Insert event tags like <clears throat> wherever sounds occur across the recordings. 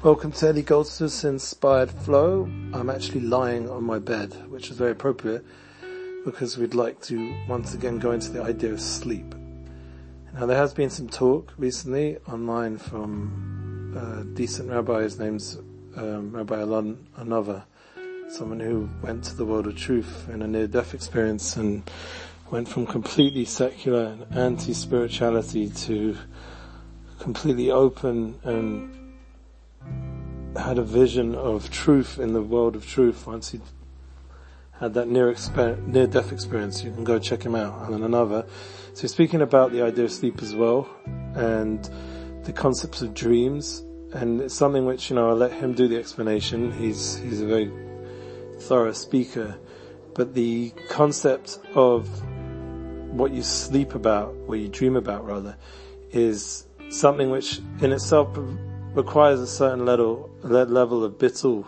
Welcome to Eli Goldsmith's Inspired Flow. I'm actually lying on my bed, which is very appropriate because we'd like to once again go into the idea of sleep. Now there has been some talk recently online from a decent rabbi, his name's um, Rabbi Alon Anava, someone who went to the world of truth in a near-death experience and went from completely secular and anti-spirituality to completely open and had a vision of truth in the world of truth once he had that near exper- near death experience. You can go check him out. And then another. So he's speaking about the idea of sleep as well and the concepts of dreams. And it's something which, you know, I'll let him do the explanation. He's, he's a very thorough speaker. But the concept of what you sleep about, what you dream about rather, is something which in itself requires a certain level, level of bittul,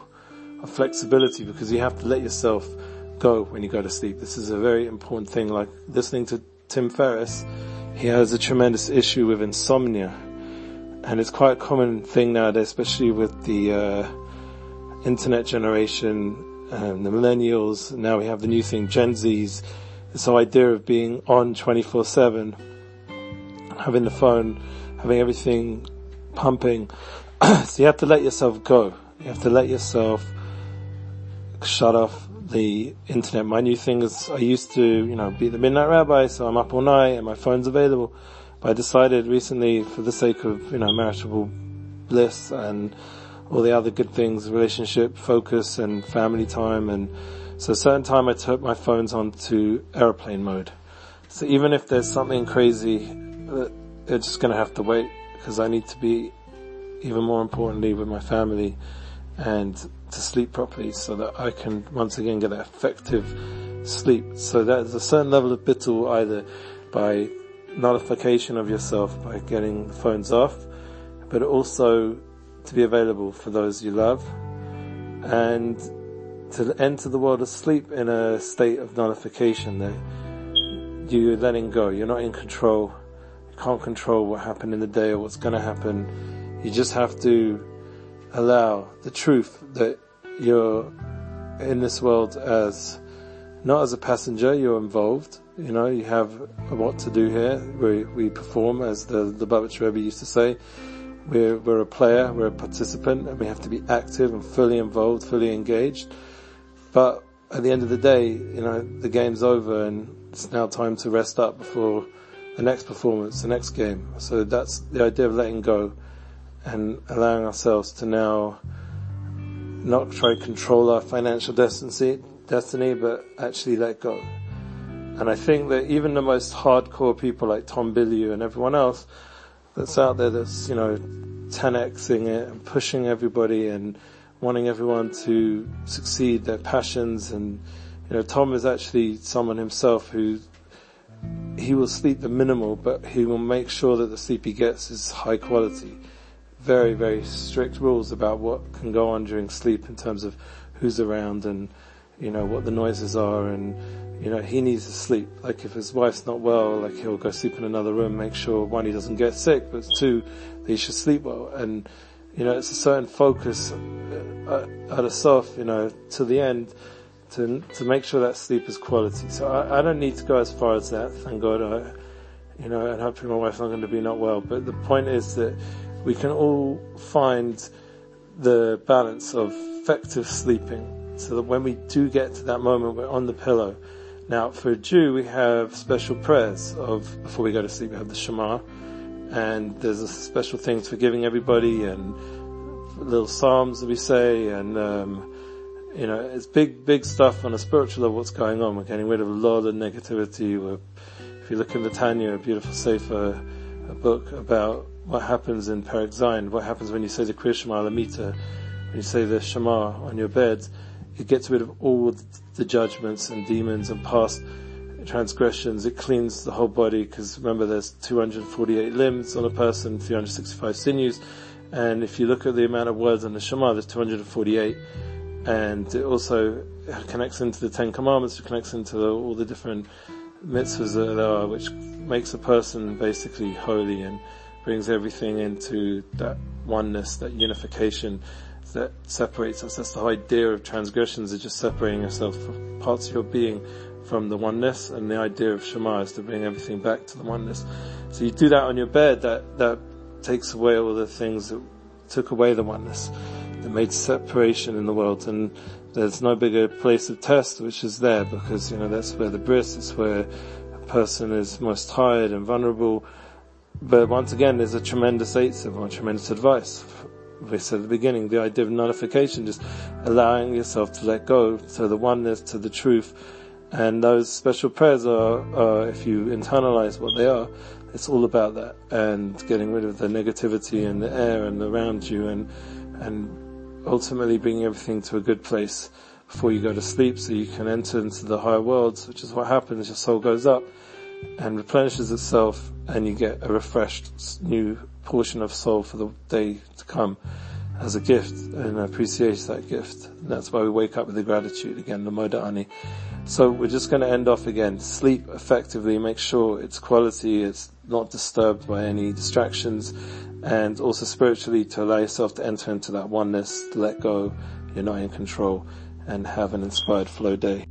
of flexibility, because you have to let yourself go when you go to sleep. This is a very important thing, like listening to Tim Ferriss, he has a tremendous issue with insomnia. And it's quite a common thing nowadays, especially with the, uh, internet generation and the millennials. Now we have the new thing, Gen Zs. This idea of being on 24-7, having the phone, having everything pumping. <clears throat> so you have to let yourself go. You have to let yourself shut off the internet. My new thing is I used to, you know, be the midnight rabbi, so I'm up all night and my phone's available. But I decided recently for the sake of, you know, marital bliss and all the other good things, relationship focus and family time and so a certain time I took my phones on to airplane mode. So even if there's something crazy, uh, it's just gonna have to wait because I need to be even more importantly with my family and to sleep properly so that I can once again get that effective sleep. So there's a certain level of bittul either by nullification of yourself by getting the phones off, but also to be available for those you love and to enter the world of sleep in a state of nullification that you're letting go. You're not in control can't control what happened in the day or what's going to happen. You just have to allow the truth that you're in this world as not as a passenger, you're involved. You know, you have a what to do here. We, we perform, as the, the Lubavitch Rebbe used to say. We're, we're a player, we're a participant, and we have to be active and fully involved, fully engaged. But at the end of the day, you know, the game's over and it's now time to rest up before the next performance, the next game. So that's the idea of letting go and allowing ourselves to now not try to control our financial destiny, destiny, but actually let go. And I think that even the most hardcore people like Tom Bilyeu and everyone else that's out there that's, you know, 10xing it and pushing everybody and wanting everyone to succeed their passions and, you know, Tom is actually someone himself who he will sleep the minimal, but he will make sure that the sleep he gets is high quality. Very, very strict rules about what can go on during sleep in terms of who's around and, you know, what the noises are and, you know, he needs to sleep. Like if his wife's not well, like he'll go sleep in another room, make sure one, he doesn't get sick, but two, that he should sleep well. And, you know, it's a certain focus uh, at a soft, you know, to the end to to make sure that sleep is quality. So I, I don't need to go as far as that. Thank God. I, you know, and hopefully my wife's not going to be not well. But the point is that we can all find the balance of effective sleeping, so that when we do get to that moment, we're on the pillow. Now, for a Jew, we have special prayers of before we go to sleep. We have the Shema, and there's a special things for giving everybody, and little psalms that we say, and um, you know, it's big, big stuff on a spiritual level what's going on. We're getting rid of a lot of negativity. We're, if you look in the Tanya, a beautiful sefer, a book about what happens in Perek Zayin, what happens when you say the Kriya Shema Lamita, when you say the Shema on your bed, it gets rid of all the judgments and demons and past transgressions. It cleans the whole body because remember there's 248 limbs on a person, 365 sinews, and if you look at the amount of words in the Shema, there's 248 and it also connects into the Ten Commandments, it connects into the, all the different mitzvahs that there are, which makes a person basically holy and brings everything into that oneness, that unification that separates us. That's the whole idea of transgressions is just separating yourself from parts of your being from the oneness and the idea of Shema is to bring everything back to the oneness. So you do that on your bed, that, that takes away all the things that took away the oneness, that made separation in the world and there's no bigger place of test which is there because, you know, that's where the bris, it's where a person is most tired and vulnerable. But once again, there's a tremendous Eitzah or tremendous advice. We said at the beginning, the idea of nullification, just allowing yourself to let go to the oneness, to the truth. And those special prayers are, are, if you internalize what they are, it's all about that and getting rid of the negativity in the air and around you and, and ultimately bringing everything to a good place before you go to sleep so you can enter into the higher worlds, which is what happens. Your soul goes up and replenishes itself and you get a refreshed new portion of soul for the day to come as a gift and appreciate that gift. And that's why we wake up with the gratitude again, the Moda'ani. So we're just going to end off again. Sleep effectively, make sure it's quality, it's not disturbed by any distractions, and also spiritually to allow yourself to enter into that oneness, to let go, you're not in control, and have an inspired flow day.